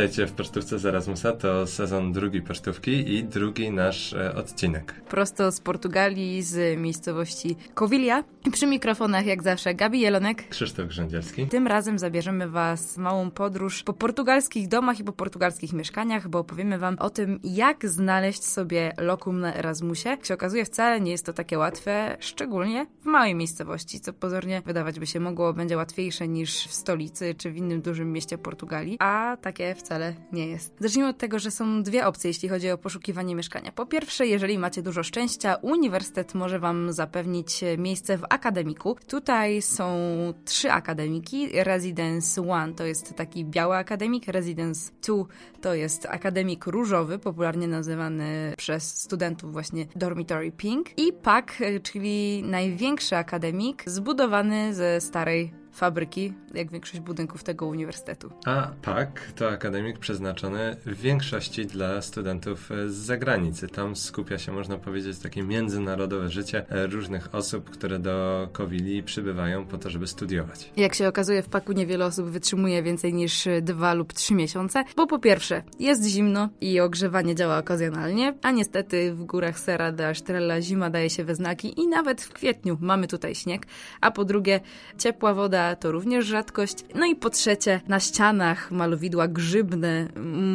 Witajcie w Pocztówce z Erasmusa. To sezon drugi Pocztówki i drugi nasz e, odcinek. Prosto z Portugalii, z miejscowości Covilha. Przy mikrofonach jak zawsze Gabi Jelonek. Krzysztof Grzędzielski. Tym razem zabierzemy Was małą podróż po portugalskich domach i po portugalskich mieszkaniach, bo opowiemy Wam o tym, jak znaleźć sobie lokum na Erasmusie. Jak się okazuje, wcale nie jest to takie łatwe, szczególnie w małej miejscowości, co pozornie wydawać by się mogło będzie łatwiejsze niż w stolicy czy w innym dużym mieście Portugalii, a takie wcale nie jest. Zacznijmy od tego, że są dwie opcje, jeśli chodzi o poszukiwanie mieszkania. Po pierwsze, jeżeli macie dużo szczęścia, uniwersytet może Wam zapewnić miejsce w akademiku. Tutaj są trzy akademiki. Residence One to jest taki biały akademik, Residence Two to jest akademik różowy, popularnie nazywany przez studentów właśnie Dormitory Pink i PAK, czyli największy akademik zbudowany ze starej fabryki, jak większość budynków tego uniwersytetu. A PAK to akademik przeznaczony w większości dla studentów z zagranicy. Tam skupia się, można powiedzieć, takie międzynarodowe życie różnych osób, które do Kowili przybywają po to, żeby studiować. Jak się okazuje, w PAKu niewiele osób wytrzymuje więcej niż dwa lub trzy miesiące, bo po pierwsze jest zimno i ogrzewanie działa okazjonalnie, a niestety w górach Serra de Estrella zima daje się we znaki i nawet w kwietniu mamy tutaj śnieg, a po drugie ciepła woda to również rzadkość. No i po trzecie, na ścianach malowidła grzybne,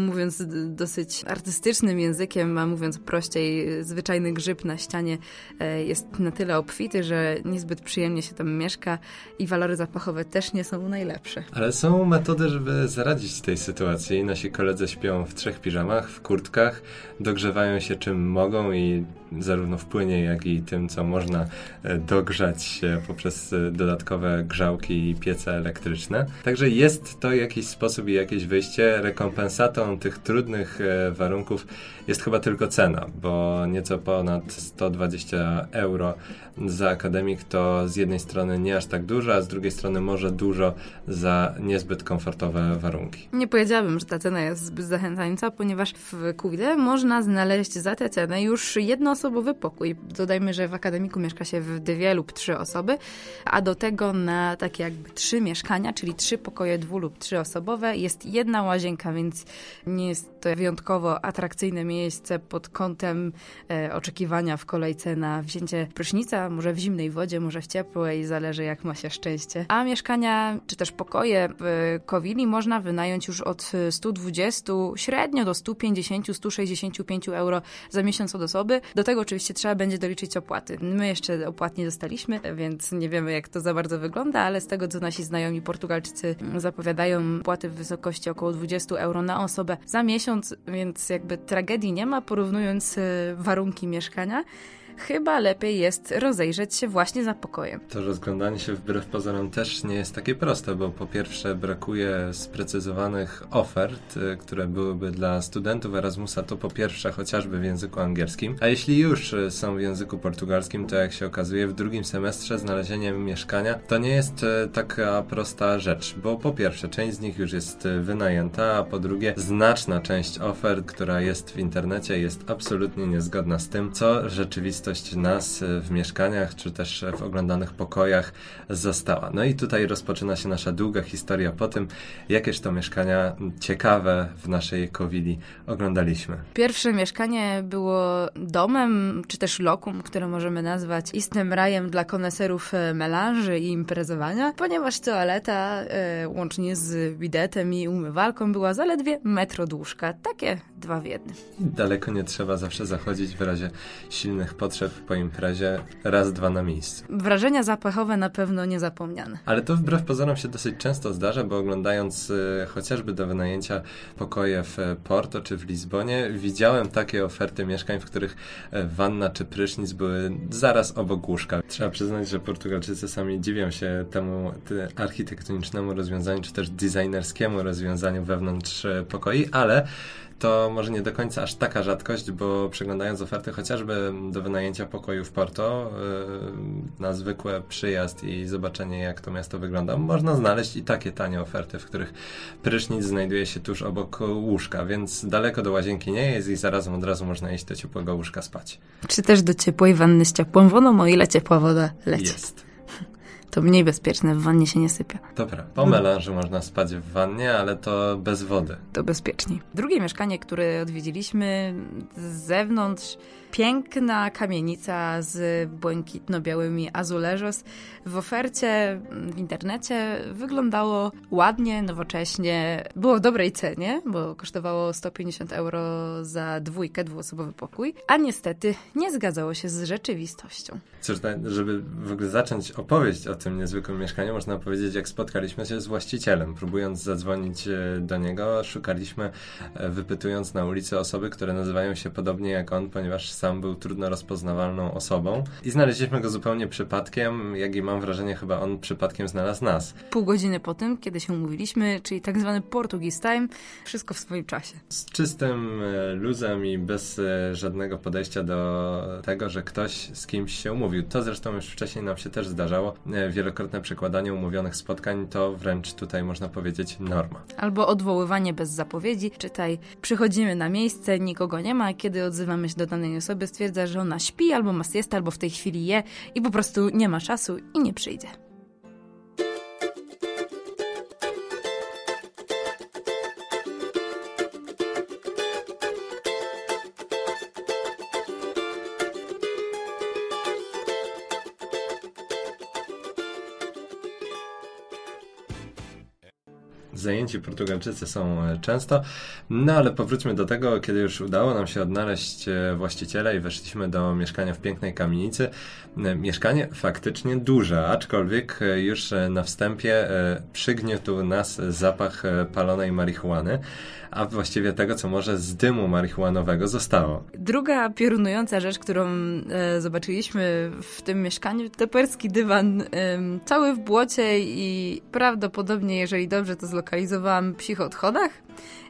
mówiąc dosyć artystycznym językiem, a mówiąc prościej, zwyczajny grzyb na ścianie e, jest na tyle obfity, że niezbyt przyjemnie się tam mieszka i walory zapachowe też nie są najlepsze. Ale są metody, żeby zaradzić tej sytuacji. Nasi koledzy śpią w trzech piżamach, w kurtkach, dogrzewają się czym mogą i zarówno w płynie, jak i tym, co można e, dogrzać poprzez e, dodatkowe grzałki i piece elektryczne. Także jest to jakiś sposób i jakieś wyjście. Rekompensatą tych trudnych e, warunków jest chyba tylko cena, bo nieco ponad 120 euro za akademik to z jednej strony nie aż tak dużo, a z drugiej strony może dużo za niezbyt komfortowe warunki. Nie powiedziałabym, że ta cena jest zbyt zachęcająca, ponieważ w Kuwile można znaleźć za tę cenę już jednoosobowy pokój. Dodajmy, że w akademiku mieszka się w dwie lub trzy osoby, a do tego na takie jakby trzy mieszkania, czyli trzy pokoje dwu lub trzyosobowe jest jedna łazienka, więc nie jest to wyjątkowo atrakcyjne miejsce pod kątem e, oczekiwania w kolejce na wzięcie prysznica, może w zimnej wodzie, może w ciepłej, zależy jak ma się szczęście. A mieszkania, czy też pokoje w Kowili można wynająć już od 120, średnio do 150-165 euro za miesiąc od osoby. Do tego oczywiście trzeba będzie doliczyć opłaty. My jeszcze opłat nie dostaliśmy, więc nie wiemy jak to za bardzo wygląda, ale z tego co nasi znajomi Portugalczycy zapowiadają, płaty w wysokości około 20 euro na osobę za miesiąc, więc jakby tragedii nie ma porównując e, warunki mieszkania chyba lepiej jest rozejrzeć się właśnie za pokojem. To rozglądanie się wbrew pozorom też nie jest takie proste, bo po pierwsze brakuje sprecyzowanych ofert, y, które byłyby dla studentów Erasmusa, to po pierwsze chociażby w języku angielskim, a jeśli już y, są w języku portugalskim, to jak się okazuje w drugim semestrze znalezienie mieszkania to nie jest y, taka prosta rzecz, bo po pierwsze część z nich już jest wynajęta, a po drugie znaczna część ofert, która jest w internecie jest absolutnie niezgodna z tym, co rzeczywiście rzeczywistość nas w mieszkaniach, czy też w oglądanych pokojach została. No i tutaj rozpoczyna się nasza długa historia po tym, jakież to mieszkania ciekawe w naszej Kowili oglądaliśmy. Pierwsze mieszkanie było domem, czy też lokum, które możemy nazwać istnym rajem dla koneserów e, melanży i imprezowania, ponieważ toaleta e, łącznie z bidetem i umywalką była zaledwie metro dłużka. Takie dwa w jednym. Daleko nie trzeba zawsze zachodzić w razie silnych potrzeb potrzeb po imprezie raz, dwa na miejscu. Wrażenia zapachowe na pewno niezapomniane. Ale to wbrew pozorom się dosyć często zdarza, bo oglądając y, chociażby do wynajęcia pokoje w Porto czy w Lizbonie, widziałem takie oferty mieszkań, w których y, wanna czy prysznic były zaraz obok łóżka. Trzeba przyznać, że Portugalczycy sami dziwią się temu architektonicznemu rozwiązaniu, czy też designerskiemu rozwiązaniu wewnątrz y, pokoi, ale to może nie do końca aż taka rzadkość, bo przeglądając oferty chociażby do wynajęcia pokoju w Porto yy, na zwykły przyjazd i zobaczenie jak to miasto wygląda, można znaleźć i takie tanie oferty, w których prysznic znajduje się tuż obok łóżka, więc daleko do łazienki nie jest i zarazem od razu można iść do ciepłego łóżka spać. Czy też do ciepłej wanny z ciepłą wodą, o ile ciepła woda leci. Jest to mniej bezpieczne, w wannie się nie sypia. Dobra, po melanżu można spać w wannie, ale to bez wody. To bezpieczniej. Drugie mieszkanie, które odwiedziliśmy z zewnątrz, piękna kamienica z błękitno-białymi azulejos. W ofercie w internecie wyglądało ładnie, nowocześnie. Było w dobrej cenie, bo kosztowało 150 euro za dwójkę, dwuosobowy pokój, a niestety nie zgadzało się z rzeczywistością. Cóż, żeby w ogóle zacząć opowieść o tym niezwykłym mieszkaniu, można powiedzieć, jak spotkaliśmy się z właścicielem. Próbując zadzwonić e, do niego, szukaliśmy, e, wypytując na ulicy osoby, które nazywają się podobnie jak on, ponieważ sam był trudno rozpoznawalną osobą. I znaleźliśmy go zupełnie przypadkiem, jak i mam wrażenie, chyba on przypadkiem znalazł nas. Pół godziny po tym, kiedy się umówiliśmy, czyli tak zwany Portuguese Time, wszystko w swoim czasie. Z czystym e, luzem i bez żadnego podejścia do tego, że ktoś z kimś się umówił. To zresztą już wcześniej nam się też zdarzało. Wielokrotne przekładanie umówionych spotkań to wręcz tutaj można powiedzieć norma. Albo odwoływanie bez zapowiedzi, czytaj przychodzimy na miejsce, nikogo nie ma, kiedy odzywamy się do danej osoby, stwierdza, że ona śpi albo ma siestę, albo w tej chwili je i po prostu nie ma czasu i nie przyjdzie. Zajęci Portugalczycy są e, często. No ale powróćmy do tego, kiedy już udało nam się odnaleźć e, właściciela i weszliśmy do mieszkania w pięknej kamienicy. E, mieszkanie faktycznie duże, aczkolwiek już na wstępie przygniótł nas zapach palonej marihuany, a właściwie tego, co może z dymu marihuanowego zostało. Druga piorunująca rzecz, którą zobaczyliśmy w tym mieszkaniu, to perski dywan, cały w błocie i prawdopodobnie, jeżeli dobrze to zlokalizowałam, psich odchodach.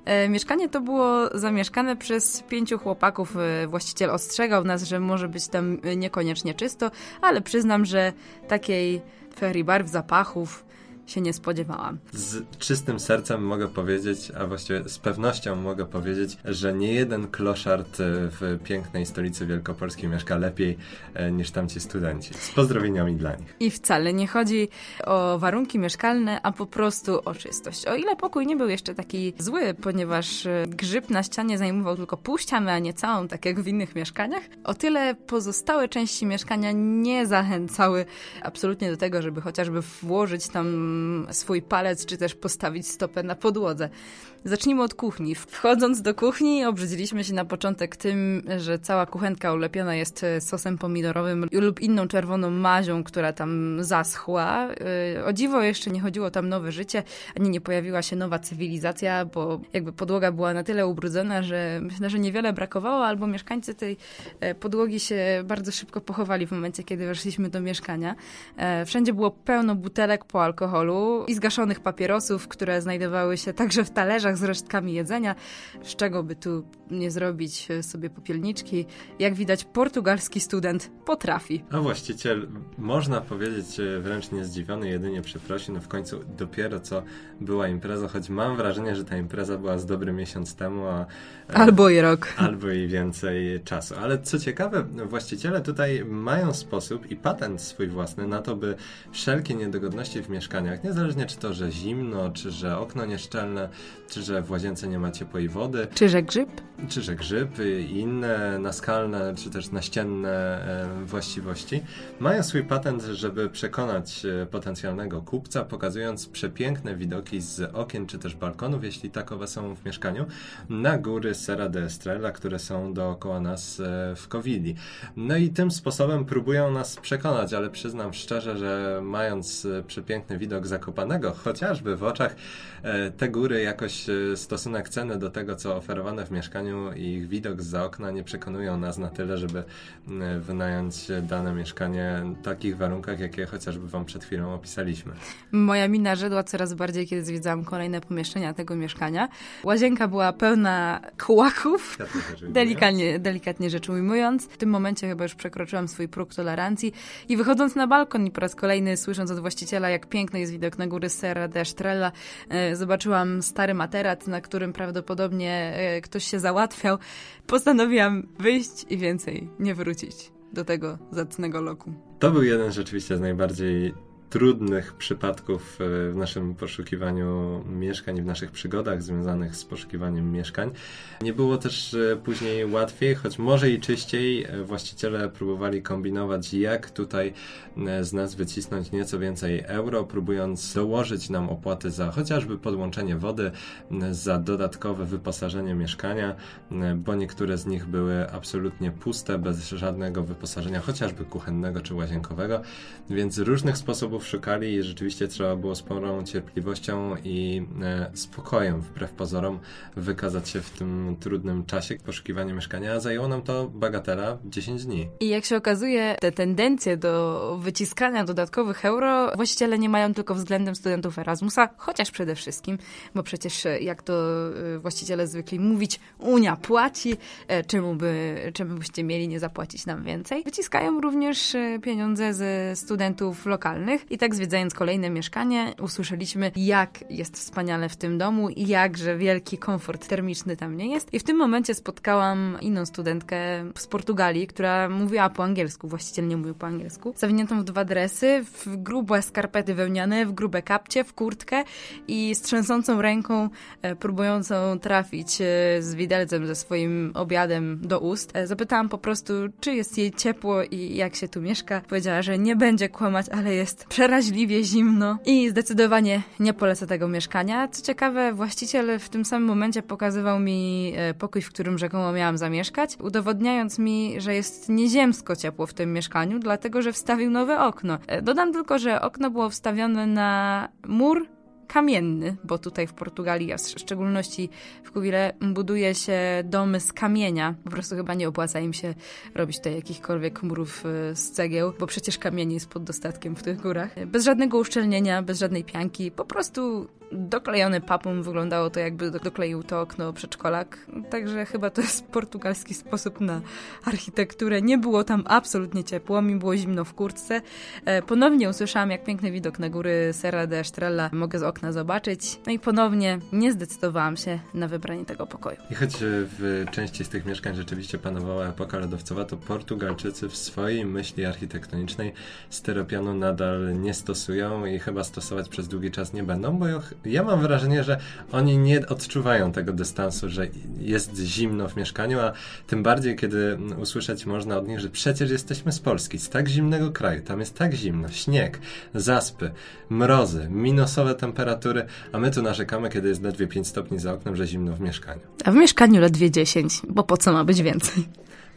E, mieszkanie to było zamieszkane przez pięciu chłopaków. E, właściciel ostrzegał nas, że może być tam niekoniecznie czysto, ale przyznam, że takiej ferii barw, zapachów, się nie spodziewałam. Z czystym sercem mogę powiedzieć, a właściwie z pewnością mogę powiedzieć, że nie jeden kloszard w pięknej stolicy Wielkopolskiej mieszka lepiej e, niż tamci studenci. Z pozdrowieniami dla nich. I wcale nie chodzi o warunki mieszkalne, a po prostu o czystość. O ile pokój nie był jeszcze taki zły, ponieważ e, grzyb na ścianie zajmował tylko pół ściany, a nie całą, tak jak w innych mieszkaniach, o tyle pozostałe części mieszkania nie zachęcały absolutnie do tego, żeby chociażby włożyć tam swój palec, czy też postawić stopę na podłodze. Zacznijmy od kuchni. Wchodząc do kuchni, obrzydziliśmy się na początek tym, że cała kuchenka ulepiona jest e, sosem pomidorowym lub inną czerwoną mazią, która tam zaschła. E, o dziwo jeszcze nie chodziło tam nowe życie, ani nie pojawiła się nowa cywilizacja, bo jakby podłoga była na tyle ubrudzona, że myślę, że niewiele brakowało, albo mieszkańcy tej e, podłogi się bardzo szybko pochowali w momencie, kiedy weszliśmy do mieszkania. Wszędzie było pełno butelek po alkoholu i zgaszonych papierosów, które znajdowały się także w talerzach z resztkami jedzenia, z czego by tu nie zrobić sobie popielniczki. Jak widać, portugalski student potrafi. A właściciel, można powiedzieć, e, wręcz niezdziwiony, jedynie przeprosi, no w końcu dopiero co była impreza, choć mam wrażenie, że ta impreza była z dobry miesiąc temu, a... E, albo i rok. Albo i więcej czasu. Ale co ciekawe, właściciele tutaj mają sposób i patent swój własny na to, by wszelkie niedogodności w mieszkaniach, niezależnie czy to, że zimno, czy że okno nieszczelne, czy że w łazience nie ma ciepłej wody. Czy że grzyb? Czy że grzyb i inne naskalne, czy też naścienne e, właściwości. Mają swój patent, żeby przekonać e, potencjalnego kupca, pokazując przepiękne widoki z okien, czy też balkonów, jeśli takowe są w mieszkaniu, na góry Serra de Estrella, które są dookoła nas e, w Cowili. No i tym sposobem próbują nas przekonać, ale przyznam szczerze, że mając przepiękny widok Zakopanego, chociażby w oczach te góry jakoś stosunek ceny do tego, co oferowane w mieszkaniu i ich widok z za okna nie przekonują nas na tyle, żeby wynająć dane mieszkanie w takich warunkach, jakie chociażby Wam przed chwilą opisaliśmy. Moja mina żedła coraz bardziej, kiedy zwiedzałam kolejne pomieszczenia tego mieszkania. Łazienka była pełna kłaków, delikatnie, delikatnie rzecz ujmując. W tym momencie chyba już przekroczyłam swój próg tolerancji i wychodząc na balkon i po raz kolejny słysząc od właściciela, jak piękny jest widok na góry Serra de Estrella, e, zobaczyłam stary materac, na którym prawdopodobnie e, ktoś się załatwiał. Postanowiłam wyjść i więcej nie wrócić do tego zacnego loku. To był jeden rzeczywiście z najbardziej trudnych przypadków e, w naszym poszukiwaniu mieszkań, w naszych przygodach związanych z poszukiwaniem mieszkań. Nie było też e, później łatwiej, choć może i czyściej. E, właściciele próbowali kombinować, jak tutaj z nas wycisnąć nieco więcej euro, próbując dołożyć nam opłaty za chociażby podłączenie wody, za dodatkowe wyposażenie mieszkania, bo niektóre z nich były absolutnie puste, bez żadnego wyposażenia, chociażby kuchennego czy łazienkowego, więc różnych sposobów szukali i rzeczywiście trzeba było sporą cierpliwością i e, spokojem, wbrew pozorom, wykazać się w tym trudnym czasie poszukiwania mieszkania, a zajęło nam to bagatela 10 dni. I jak się okazuje, te tendencje do wyciskania dodatkowych euro właściciele nie mają tylko względem studentów Erasmusa, chociaż przede wszystkim, bo przecież e, jak to e, właściciele zwykli mówić, Unia płaci, czemu, by, czemu byście mieli nie zapłacić nam więcej. Wyciskają również pieniądze ze studentów lokalnych i tak zwiedzając kolejne mieszkanie, usłyszeliśmy, jak jest wspaniale w tym domu i jakże wielki komfort termiczny tam nie jest. I w tym momencie spotkałam inną studentkę z Portugalii, która mówiła po angielsku, właściciel nie mówił po angielsku, zawiniętą w dwa dresy, w grube skarpety wełniane, w grube kapcie, w kurtkę i z trzęsącą ręką, e, próbującą trafić e, z widelcem ze swoim obiadem do ust. E, zapytałam po prostu, czy jest jej ciepło i jak się tu mieszka. Powiedziała, że nie będzie kłamać, ale jest przeraźliwie zimno i zdecydowanie nie polecę tego mieszkania. Co ciekawe, właściciel w tym samym momencie pokazywał mi e, pokój, w którym rzekomo miałam zamieszkać, udowodniając mi, że jest nieziemsko ciepło w tym mieszkaniu, dlatego że wstawił nowe okno. E, dodam tylko, że okno było wstawione na mur kamienny, bo tutaj w Portugalii, a w szczególności w Kuwile, buduje się domy z kamienia. Po prostu chyba nie opłaca im się robić tutaj jakichkolwiek murów e, z cegieł, bo przecież kamień jest pod dostatkiem w tych górach. Bez żadnego uszczelnienia, bez żadnej pianki, po prostu doklejony papą, wyglądało to jakby dokleił to okno przedszkolak, także chyba to jest portugalski sposób na architekturę. Nie było tam absolutnie ciepło, mi było zimno w kurtce. E, ponownie usłyszałam, jak piękny widok na góry Serra de Estrella mogę z okna zobaczyć, no i ponownie nie zdecydowałam się na wybranie tego pokoju. I choć w części z tych mieszkań rzeczywiście panowała epoka lodowcowa, to Portugalczycy w swojej myśli architektonicznej styropianu nadal nie stosują i chyba stosować przez długi czas nie będą, bo ja mam wrażenie, że oni nie odczuwają tego dystansu, że jest zimno w mieszkaniu, a tym bardziej, kiedy usłyszeć można od nich, że przecież jesteśmy z Polski, z tak zimnego kraju, tam jest tak zimno, śnieg, zaspy, mrozy, minusowe temperatury, a my tu narzekamy, kiedy jest ledwie 5 stopni za oknem, że zimno w mieszkaniu. A w mieszkaniu ledwie 10, bo po co ma być więcej?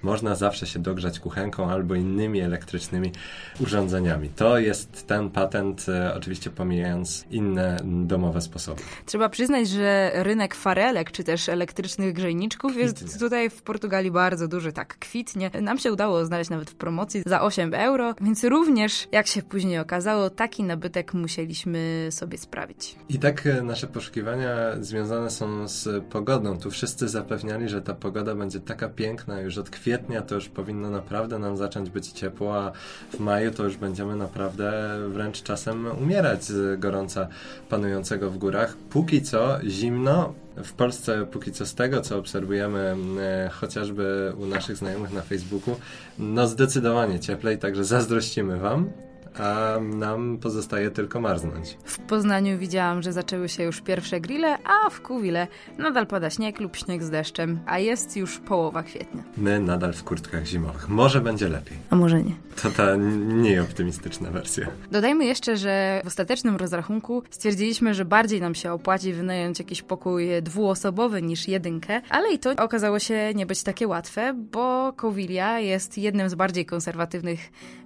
Można zawsze się dogrzać kuchenką albo innymi elektrycznymi urządzeniami. To jest ten patent, e, oczywiście pomijając inne domowe sposoby. Trzeba przyznać, że rynek farelek czy też elektrycznych grzejniczków kwitnie. jest tutaj w Portugalii bardzo duży, tak kwitnie. Nam się udało znaleźć nawet w promocji za 8 euro, więc również, jak się później okazało, taki nabytek musieliśmy sobie sprawić. I tak e, nasze poszukiwania związane są z pogodą. Tu wszyscy zapewniali, że ta pogoda będzie taka piękna już od kwietnia kwietnia to już powinno naprawdę nam zacząć być ciepło, a w maju to już będziemy naprawdę wręcz czasem umierać z gorąca panującego w górach. Póki co zimno, w Polsce póki co z tego, co obserwujemy e, chociażby u naszych znajomych na Facebooku, no zdecydowanie cieplej, także zazdrościmy Wam a nam pozostaje tylko marznąć. W Poznaniu widziałam, że zaczęły się już pierwsze grille, a w Kuwile nadal pada śnieg lub śnieg z deszczem, a jest już połowa kwietnia. My nadal w kurtkach zimowych. Może będzie lepiej. A może nie. To ta mniej optymistyczna wersja. Dodajmy jeszcze, że w ostatecznym rozrachunku stwierdziliśmy, że bardziej nam się opłaci wynająć jakiś pokój dwuosobowy niż jedynkę, ale i to okazało się nie być takie łatwe, bo Kowilia jest jednym z bardziej konserwatywnych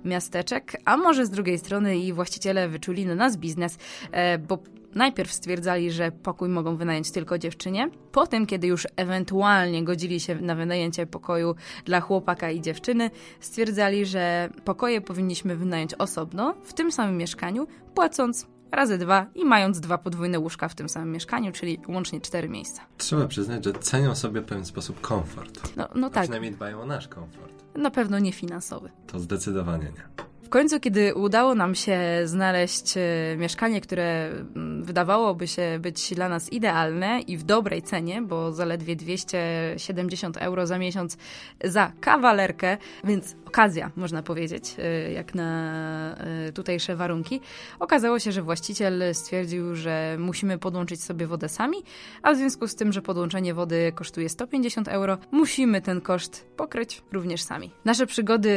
miasteczek, a może z drugiej strony i właściciele wyczuli na nas biznes, e, bo Najpierw stwierdzali, że pokój mogą wynająć tylko dziewczynie. Potem, kiedy już ewentualnie godzili się na wynajęcie pokoju dla chłopaka i dziewczyny, stwierdzali, że pokoje powinniśmy wynająć osobno, w tym samym mieszkaniu, płacąc razy dwa i mając dwa podwójne łóżka w tym samym mieszkaniu, czyli łącznie cztery miejsca. Trzeba przyznać, że cenią sobie w pewien sposób komfort. No, no tak. Przynajmniej dbają o nasz komfort. Na pewno nie finansowy. To zdecydowanie nie końcu, kiedy udało nam się znaleźć e, mieszkanie, które mm, wydawałoby się być dla nas idealne i w dobrej cenie, bo zaledwie 270 euro za miesiąc za kawalerkę, więc okazja, można powiedzieć, e, jak na e, tutejsze warunki. Okazało się, że właściciel stwierdził, że musimy podłączyć sobie wodę sami, a w związku z tym, że podłączenie wody kosztuje 150 euro, musimy ten koszt pokryć również sami. Nasze przygody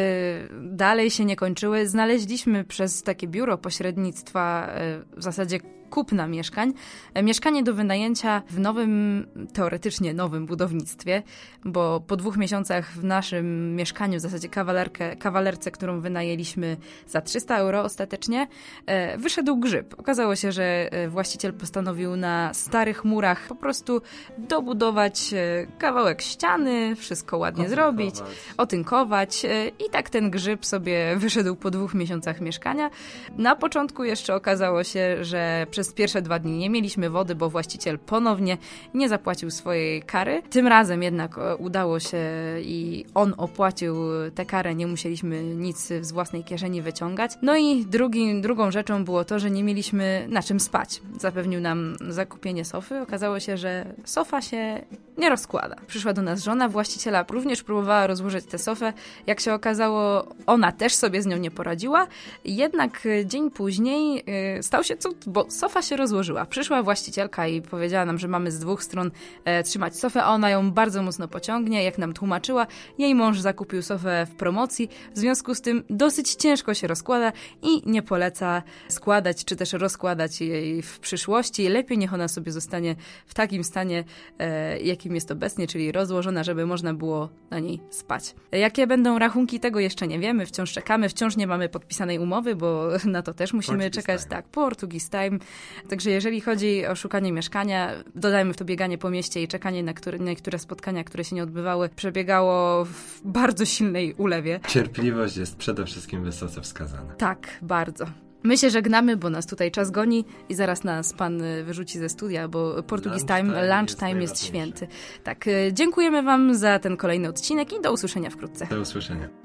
dalej się nie kończyły. Znaleźliśmy przez takie biuro pośrednictwa e, w zasadzie kupna mieszkań. E, mieszkanie do wynajęcia w nowym, teoretycznie nowym budownictwie, bo po dwóch miesiącach w naszym mieszkaniu, w zasadzie kawalerkę, kawalerce, którą wynajęliśmy za 300 euro ostatecznie, e, wyszedł grzyb. Okazało się, że e, właściciel postanowił na starych murach po prostu dobudować kawałek ściany, wszystko ładnie otynkować. zrobić, otynkować i tak ten grzyb sobie wyszedł po dwóch miesiącach mieszkania. Na początku jeszcze okazało się, że przez pierwsze dwa dni nie mieliśmy wody, bo właściciel ponownie nie zapłacił swojej kary. Tym razem jednak e, udało się i on opłacił tę karę, nie musieliśmy nic z własnej kieszeni wyciągać. No i drugi, drugą rzeczą było to, że nie mieliśmy na czym spać. Zapewnił nam zakupienie sofy. Okazało się, że sofa się nie rozkłada. Przyszła do nas żona właściciela, również próbowała rozłożyć tę sofę. Jak się okazało, ona też sobie z nią nie poradziła. Jednak dzień później yy, stał się cud, bo sofa się rozłożyła. Przyszła właścicielka i powiedziała nam, że mamy z dwóch stron e, trzymać sofę, a ona ją bardzo mocno pociągnie. Jak nam tłumaczyła, jej mąż zakupił sofę w promocji, w związku z tym dosyć ciężko się rozkłada i nie poleca składać czy też rozkładać jej w przyszłości. Lepiej niech ona sobie zostanie w takim stanie, e, jakim jest obecnie, czyli rozłożona, żeby można było na niej spać. Jakie będą rachunki, tego jeszcze nie wiemy, wciąż czekamy, wciąż nie mamy podpisanej umowy, bo na to też musimy Portuguese czekać. time. Tak, Portuguese Time. Także jeżeli chodzi o szukanie mieszkania, dodajmy w to bieganie po mieście i czekanie na, które, na niektóre spotkania, które się nie odbywały, przebiegało w bardzo silnej ulewie. Cierpliwość jest przede wszystkim wysoce wskazana. Tak, bardzo. My się żegnamy, bo nas tutaj czas goni i zaraz nas pan y, wyrzuci ze studia, bo Portuguese Time, Lunchtime lunchtime jest jest, święty. Tak, y, dziękujemy wam za ten kolejny odcinek i do usłyszenia wkrótce. Do usłyszenia.